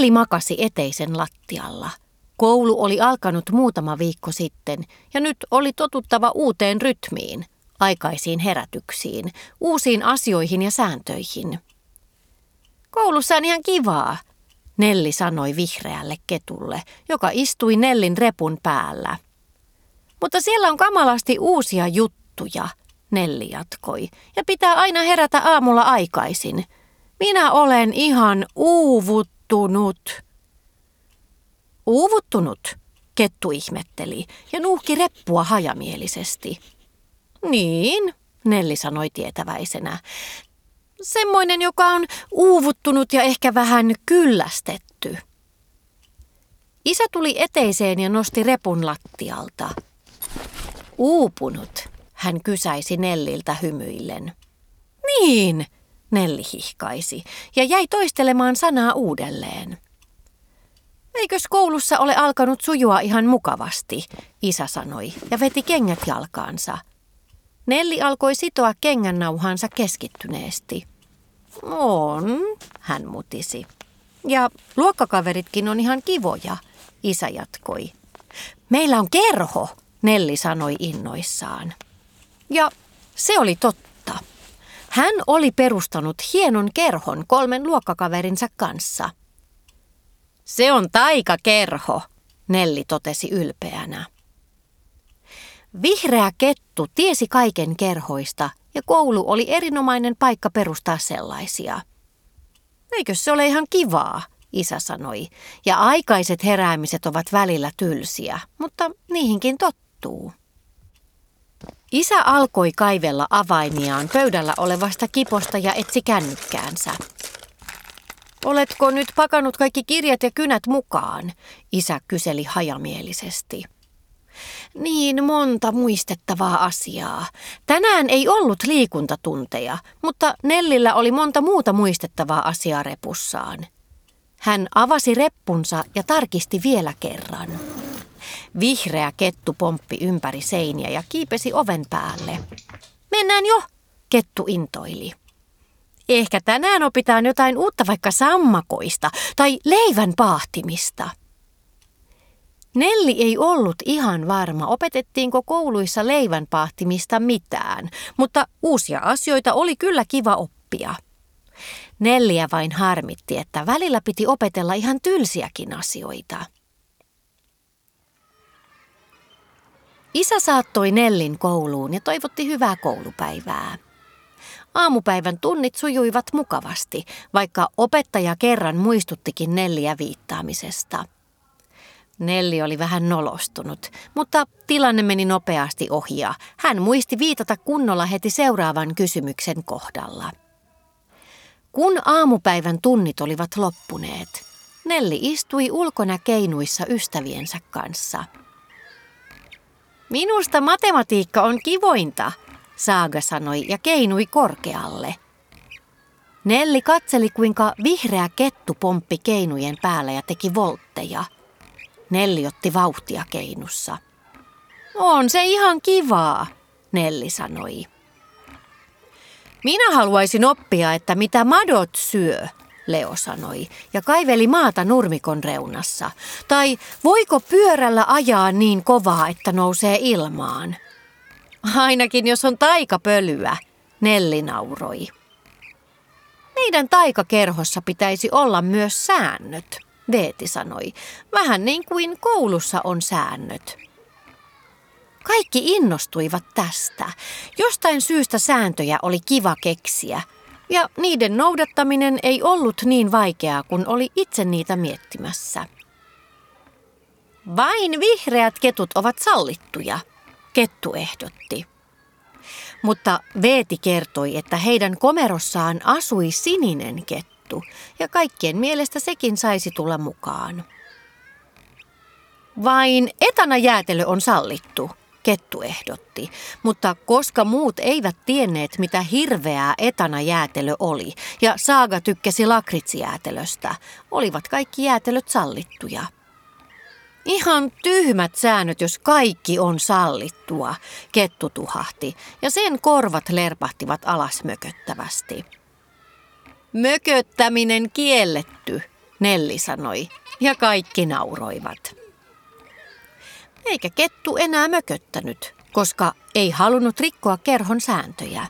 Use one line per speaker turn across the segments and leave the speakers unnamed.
Nelli makasi eteisen lattialla. Koulu oli alkanut muutama viikko sitten ja nyt oli totuttava uuteen rytmiin, aikaisiin herätyksiin, uusiin asioihin ja sääntöihin. Koulussa on ihan kivaa, Nelli sanoi vihreälle ketulle, joka istui Nellin repun päällä. Mutta siellä on kamalasti uusia juttuja, Nelli jatkoi, ja pitää aina herätä aamulla aikaisin. Minä olen ihan uuvuttunut. Uuvuttunut, kettu ihmetteli ja nuuhki reppua hajamielisesti. Niin, Nelli sanoi tietäväisenä. Semmoinen, joka on uuvuttunut ja ehkä vähän kyllästetty. Isä tuli eteiseen ja nosti repun lattialta. Uupunut, hän kysäisi Nelliltä hymyillen. Niin, Nelli hihkaisi ja jäi toistelemaan sanaa uudelleen. Eikös koulussa ole alkanut sujua ihan mukavasti, isä sanoi ja veti kengät jalkaansa. Nelli alkoi sitoa kengännauhansa keskittyneesti. On, hän mutisi. Ja luokkakaveritkin on ihan kivoja, isä jatkoi. Meillä on kerho, Nelli sanoi innoissaan. Ja se oli totta. Hän oli perustanut hienon kerhon kolmen luokkakaverinsa kanssa. Se on taikakerho, Nelli totesi ylpeänä. Vihreä kettu tiesi kaiken kerhoista ja koulu oli erinomainen paikka perustaa sellaisia. Eikö se ole ihan kivaa, isä sanoi, ja aikaiset heräämiset ovat välillä tylsiä, mutta niihinkin tottuu. Isä alkoi kaivella avaimiaan pöydällä olevasta kiposta ja etsi kännykkäänsä. Oletko nyt pakannut kaikki kirjat ja kynät mukaan? Isä kyseli hajamielisesti. Niin monta muistettavaa asiaa. Tänään ei ollut liikuntatunteja, mutta Nellillä oli monta muuta muistettavaa asiaa repussaan. Hän avasi reppunsa ja tarkisti vielä kerran. Vihreä kettu pomppi ympäri seiniä ja kiipesi oven päälle. Mennään jo, kettu intoili. Ehkä tänään opitaan jotain uutta vaikka sammakoista tai leivän paahtimista. Nelli ei ollut ihan varma, opetettiinko kouluissa leivän paahtimista mitään, mutta uusia asioita oli kyllä kiva oppia. Nelliä vain harmitti, että välillä piti opetella ihan tylsiäkin asioita. Isä saattoi Nellin kouluun ja toivotti hyvää koulupäivää. Aamupäivän tunnit sujuivat mukavasti, vaikka opettaja kerran muistuttikin Nelliä viittaamisesta. Nelli oli vähän nolostunut, mutta tilanne meni nopeasti ohi ja hän muisti viitata kunnolla heti seuraavan kysymyksen kohdalla. Kun aamupäivän tunnit olivat loppuneet, Nelli istui ulkona keinuissa ystäviensä kanssa. Minusta matematiikka on kivointa, Saaga sanoi ja keinui korkealle. Nelli katseli, kuinka vihreä kettu pomppi keinujen päällä ja teki voltteja. Nelli otti vauhtia keinussa. On se ihan kivaa, Nelli sanoi. Minä haluaisin oppia, että mitä madot syö, Leo sanoi ja kaiveli maata nurmikon reunassa. Tai voiko pyörällä ajaa niin kovaa, että nousee ilmaan? Ainakin jos on taikapölyä, Nelli nauroi. Meidän taikakerhossa pitäisi olla myös säännöt, Veeti sanoi. Vähän niin kuin koulussa on säännöt. Kaikki innostuivat tästä. Jostain syystä sääntöjä oli kiva keksiä, ja niiden noudattaminen ei ollut niin vaikeaa kuin oli itse niitä miettimässä. Vain vihreät ketut ovat sallittuja, kettu ehdotti. Mutta Veeti kertoi, että heidän komerossaan asui sininen kettu, ja kaikkien mielestä sekin saisi tulla mukaan. Vain etana jäätelö on sallittu, Kettu ehdotti, mutta koska muut eivät tienneet, mitä hirveää etana jäätelö oli, ja Saaga tykkäsi lakritsijäätelöstä, olivat kaikki jäätelöt sallittuja. Ihan tyhmät säännöt, jos kaikki on sallittua, kettu tuhahti, ja sen korvat lerpahtivat alas mököttävästi. Mököttäminen kielletty, Nelli sanoi, ja kaikki nauroivat. Eikä kettu enää mököttänyt, koska ei halunnut rikkoa kerhon sääntöjä.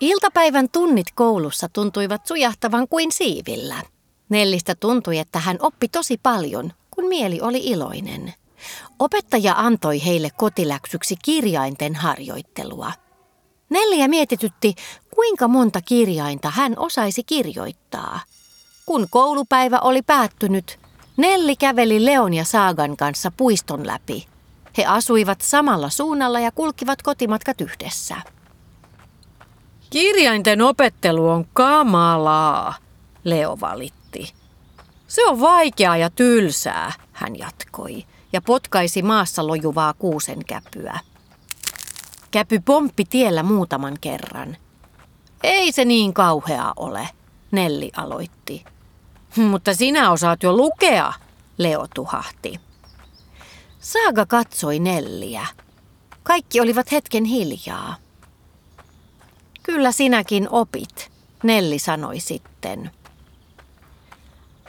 Iltapäivän tunnit koulussa tuntuivat sujahtavan kuin siivillä. Nellistä tuntui, että hän oppi tosi paljon, kun mieli oli iloinen. Opettaja antoi heille kotiläksyksi kirjainten harjoittelua. Nelliä mietitytti, kuinka monta kirjainta hän osaisi kirjoittaa. Kun koulupäivä oli päättynyt, Nelli käveli Leon ja Saagan kanssa puiston läpi. He asuivat samalla suunnalla ja kulkivat kotimatkat yhdessä.
Kirjainten opettelu on kamalaa, Leo valitti. Se on vaikeaa ja tylsää, hän jatkoi ja potkaisi maassa lojuvaa kuusen käpyä. Käpy pomppi tiellä muutaman kerran. Ei se niin kauhea ole, Nelli aloitti. Mutta sinä osaat jo lukea, Leo tuhahti. Saaga katsoi Nelliä. Kaikki olivat hetken hiljaa. Kyllä sinäkin opit, Nelli sanoi sitten.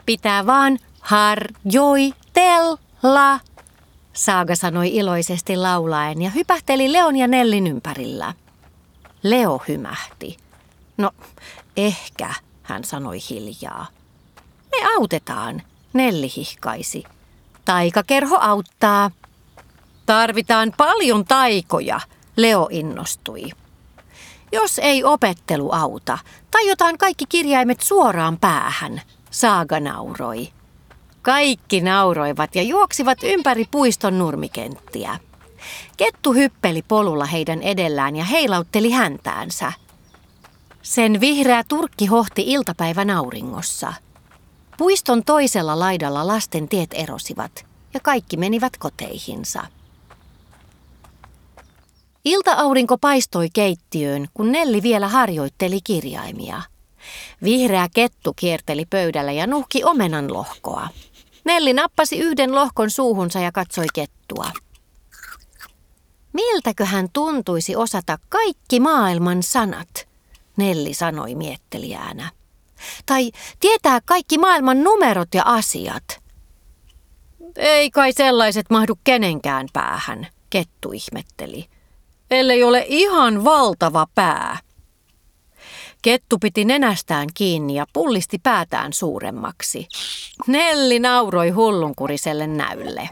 Pitää vaan harjoitella, Saaga sanoi iloisesti laulaen ja hypähteli Leon ja Nellin ympärillä. Leo hymähti. No, ehkä, hän sanoi hiljaa. Me autetaan, Nelli hihkaisi. Taikakerho auttaa. Tarvitaan paljon taikoja, Leo innostui. Jos ei opettelu auta, tajotaan kaikki kirjaimet suoraan päähän, Saaga nauroi. Kaikki nauroivat ja juoksivat ympäri puiston nurmikenttiä. Kettu hyppeli polulla heidän edellään ja heilautteli häntäänsä. Sen vihreä turkki hohti iltapäivän auringossa. Puiston toisella laidalla lasten tiet erosivat ja kaikki menivät koteihinsa. Ilta-aurinko paistoi keittiöön, kun Nelli vielä harjoitteli kirjaimia. Vihreä kettu kierteli pöydällä ja nuhki omenan lohkoa. Nelli nappasi yhden lohkon suuhunsa ja katsoi kettua. Miltäkö hän tuntuisi osata kaikki maailman sanat, Nelli sanoi miettelijänä. Tai tietää kaikki maailman numerot ja asiat. Ei kai sellaiset mahdu kenenkään päähän, kettu ihmetteli. Ellei ole ihan valtava pää. Kettu piti nenästään kiinni ja pullisti päätään suuremmaksi. Nelli nauroi hullunkuriselle näylle.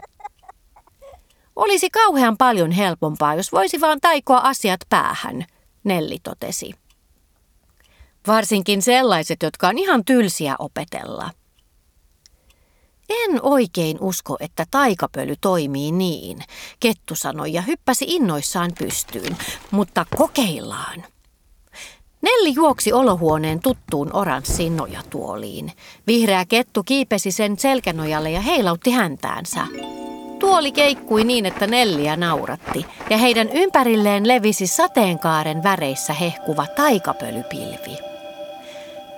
Olisi kauhean paljon helpompaa, jos voisi vaan taikoa asiat päähän, Nelli totesi. Varsinkin sellaiset, jotka on ihan tylsiä opetella. En oikein usko, että taikapöly toimii niin, Kettu sanoi ja hyppäsi innoissaan pystyyn, mutta kokeillaan. Nelli juoksi olohuoneen tuttuun oranssiin nojatuoliin. Vihreä kettu kiipesi sen selkänojalle ja heilautti häntäänsä. Tuoli keikkui niin, että Nelliä nauratti, ja heidän ympärilleen levisi sateenkaaren väreissä hehkuva taikapölypilvi.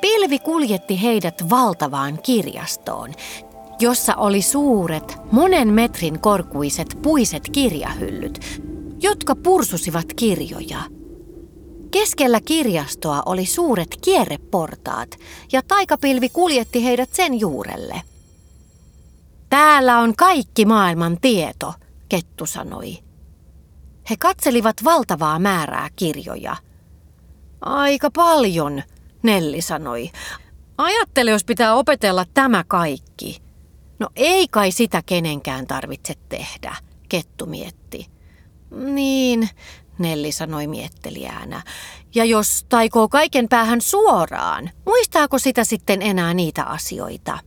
Pilvi kuljetti heidät valtavaan kirjastoon, jossa oli suuret, monen metrin korkuiset puiset kirjahyllyt, jotka pursusivat kirjoja – Keskellä kirjastoa oli suuret kierreportaat ja taikapilvi kuljetti heidät sen juurelle. Täällä on kaikki maailman tieto, kettu sanoi. He katselivat valtavaa määrää kirjoja. Aika paljon, Nelli sanoi. Ajattele, jos pitää opetella tämä kaikki. No ei kai sitä kenenkään tarvitse tehdä, kettu mietti. Niin, Nelli sanoi miettelijänä. Ja jos taikoo kaiken päähän suoraan, muistaako sitä sitten enää niitä asioita?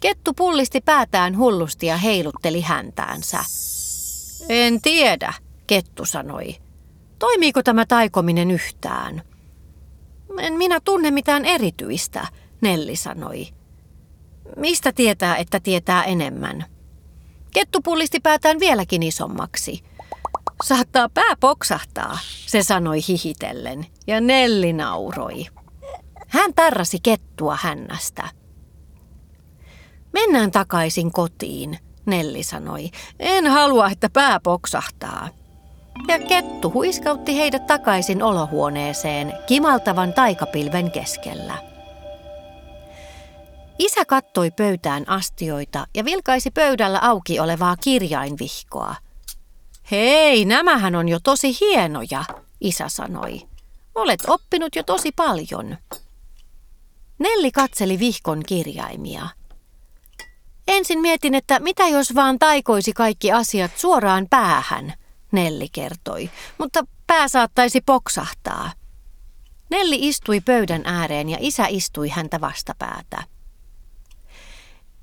Kettu pullisti päätään hullusti ja heilutteli häntäänsä. En tiedä, kettu sanoi. Toimiiko tämä taikominen yhtään? En minä tunne mitään erityistä, Nelli sanoi. Mistä tietää, että tietää enemmän? Kettu pullisti päätään vieläkin isommaksi – Saattaa pää poksahtaa, se sanoi hihitellen, ja Nelli nauroi. Hän tarrasi kettua hännästä. Mennään takaisin kotiin, Nelli sanoi. En halua, että pää poksahtaa. Ja kettu huiskautti heidät takaisin olohuoneeseen kimaltavan taikapilven keskellä.
Isä kattoi pöytään astioita ja vilkaisi pöydällä auki olevaa kirjainvihkoa. Hei, nämähän on jo tosi hienoja, isä sanoi. Olet oppinut jo tosi paljon. Nelli katseli vihkon kirjaimia. Ensin mietin, että mitä jos vaan taikoisi kaikki asiat suoraan päähän, Nelli kertoi, mutta pää saattaisi poksahtaa. Nelli istui pöydän ääreen ja isä istui häntä vastapäätä.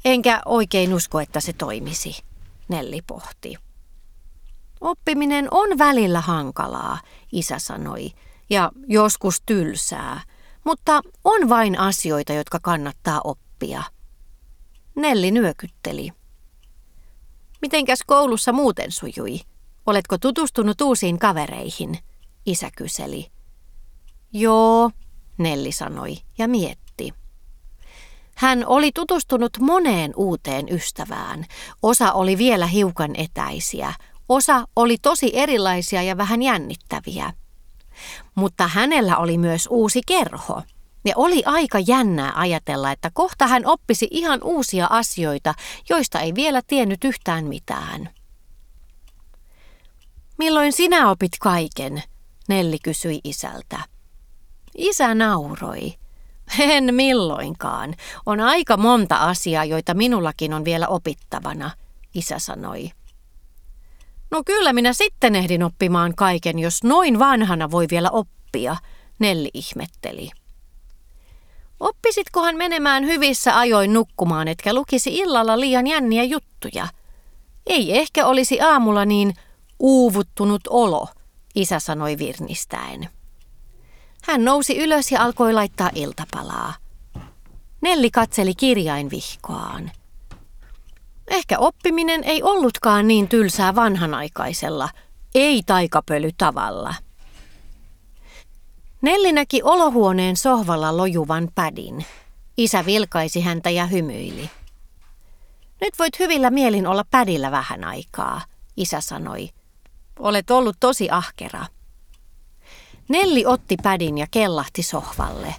Enkä oikein usko, että se toimisi, Nelli pohti. Oppiminen on välillä hankalaa, isä sanoi, ja joskus tylsää, mutta on vain asioita, jotka kannattaa oppia. Nelli nyökytteli. Mitenkäs koulussa muuten sujui? Oletko tutustunut uusiin kavereihin? Isä kyseli. Joo, Nelli sanoi ja mietti. Hän oli tutustunut moneen uuteen ystävään. Osa oli vielä hiukan etäisiä, osa oli tosi erilaisia ja vähän jännittäviä. Mutta hänellä oli myös uusi kerho. Ja oli aika jännää ajatella, että kohta hän oppisi ihan uusia asioita, joista ei vielä tiennyt yhtään mitään. Milloin sinä opit kaiken? Nelli kysyi isältä. Isä nauroi. En milloinkaan. On aika monta asiaa, joita minullakin on vielä opittavana, isä sanoi. No kyllä minä sitten ehdin oppimaan kaiken, jos noin vanhana voi vielä oppia, Nelli ihmetteli. Oppisitkohan menemään hyvissä ajoin nukkumaan, etkä lukisi illalla liian jänniä juttuja? Ei ehkä olisi aamulla niin uuvuttunut olo, isä sanoi virnistäen. Hän nousi ylös ja alkoi laittaa iltapalaa. Nelli katseli kirjainvihkoaan. Ehkä oppiminen ei ollutkaan niin tylsää vanhanaikaisella, ei taikapöly tavalla. Nelli näki olohuoneen sohvalla lojuvan pädin. Isä vilkaisi häntä ja hymyili. Nyt voit hyvillä mielin olla pädillä vähän aikaa, isä sanoi. Olet ollut tosi ahkera. Nelli otti pädin ja kellahti sohvalle.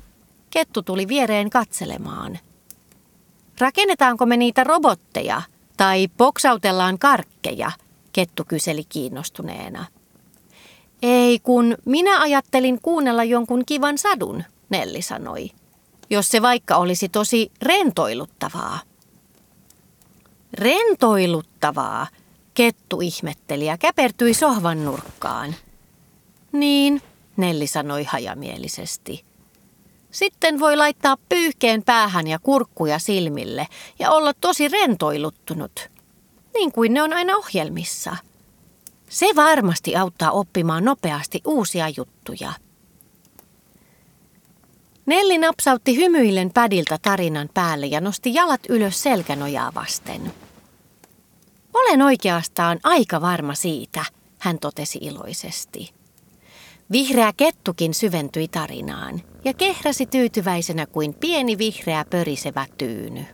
Kettu tuli viereen katselemaan. Rakennetaanko me niitä robotteja tai poksautellaan karkkeja? Kettu kyseli kiinnostuneena. Ei kun minä ajattelin kuunnella jonkun kivan sadun, Nelli sanoi. Jos se vaikka olisi tosi rentoiluttavaa. Rentoiluttavaa, Kettu ihmetteli ja käpertyi sohvan nurkkaan. Niin, Nelli sanoi hajamielisesti. Sitten voi laittaa pyyhkeen päähän ja kurkkuja silmille ja olla tosi rentoiluttunut. Niin kuin ne on aina ohjelmissa. Se varmasti auttaa oppimaan nopeasti uusia juttuja. Nelli napsautti hymyillen pädiltä tarinan päälle ja nosti jalat ylös selkänojaa vasten. Olen oikeastaan aika varma siitä, hän totesi iloisesti. Vihreä kettukin syventyi tarinaan ja kehräsi tyytyväisenä kuin pieni vihreä pörisevä tyyny.